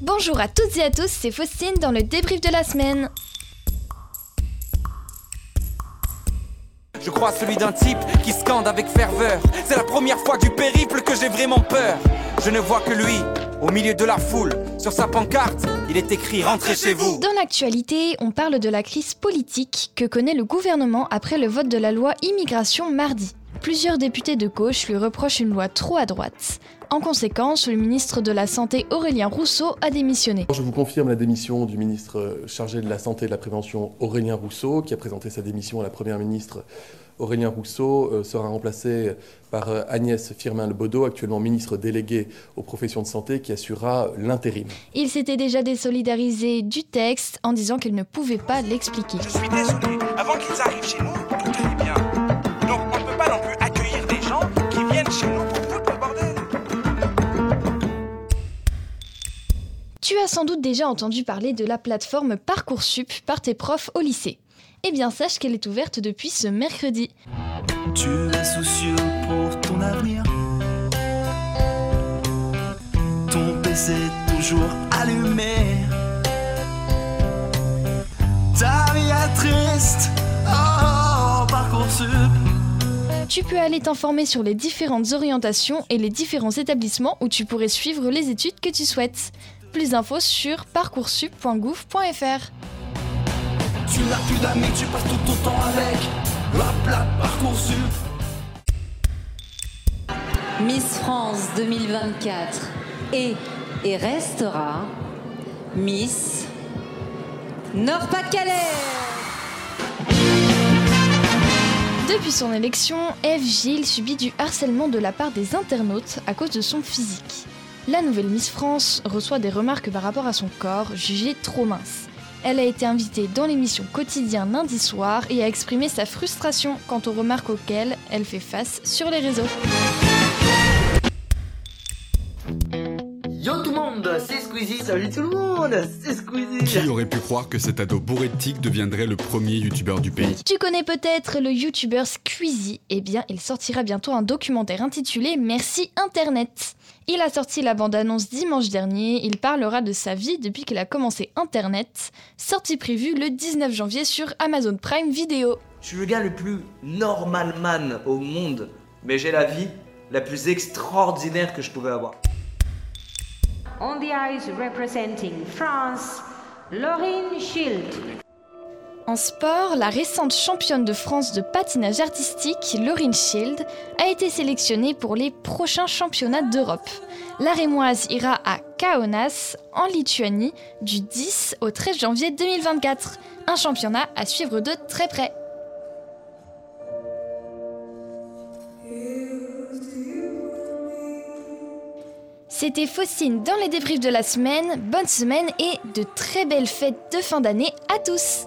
Bonjour à toutes et à tous, c'est Faustine dans le débrief de la semaine. Je crois celui d'un type qui scande avec ferveur. C'est la première fois du périple que j'ai vraiment peur. Je ne vois que lui, au milieu de la foule. Sur sa pancarte, il est écrit Rentrez chez vous. Dans l'actualité, on parle de la crise politique que connaît le gouvernement après le vote de la loi immigration mardi. Plusieurs députés de gauche lui reprochent une loi trop à droite. En conséquence, le ministre de la Santé Aurélien Rousseau a démissionné. Je vous confirme la démission du ministre chargé de la Santé et de la Prévention Aurélien Rousseau, qui a présenté sa démission à la Première ministre. Aurélien Rousseau euh, sera remplacé par euh, Agnès Firmin-Lebaudot, actuellement ministre déléguée aux professions de santé, qui assurera l'intérim. Il s'était déjà désolidarisé du texte en disant qu'il ne pouvait pas l'expliquer. Je suis désolé, avant qu'ils arrivent chez nous, Tu as sans doute déjà entendu parler de la plateforme Parcoursup par tes profs au lycée. Eh bien, sache qu'elle est ouverte depuis ce mercredi. Tu es soucieux pour ton avenir. Ton PC toujours allumé. Ta vie est triste. Oh, Parcoursup. Tu peux aller t'informer sur les différentes orientations et les différents établissements où tu pourrais suivre les études que tu souhaites. Plus d'infos sur parcoursup.gouv.fr. Tu n'as plus d'amis, tu passes tout ton temps avec. La plate Parcoursup. Miss France 2024 est et restera Miss Nord-Pas-de-Calais. Depuis son élection, Eve Gilles subit du harcèlement de la part des internautes à cause de son physique. La nouvelle Miss France reçoit des remarques par rapport à son corps, jugé trop mince. Elle a été invitée dans l'émission Quotidien lundi soir et a exprimé sa frustration quant aux remarques auxquelles elle fait face sur les réseaux. Squeezie, salut tout le monde, c'est Squeezie Qui aurait pu croire que cet ado bourré de tics deviendrait le premier youtubeur du pays Tu connais peut-être le youtubeur Squeezie Eh bien, il sortira bientôt un documentaire intitulé Merci Internet. Il a sorti la bande-annonce dimanche dernier, il parlera de sa vie depuis qu'il a commencé Internet, sortie prévue le 19 janvier sur Amazon Prime Video. Je suis le gars le plus normal man au monde, mais j'ai la vie la plus extraordinaire que je pouvais avoir. On the ice representing France. En sport, la récente championne de France de patinage artistique, Laurine Schild, a été sélectionnée pour les prochains championnats d'Europe. La Rémoise ira à Kaunas, en Lituanie, du 10 au 13 janvier 2024. Un championnat à suivre de très près. C'était Faucine dans les débriefs de la semaine. Bonne semaine et de très belles fêtes de fin d'année à tous.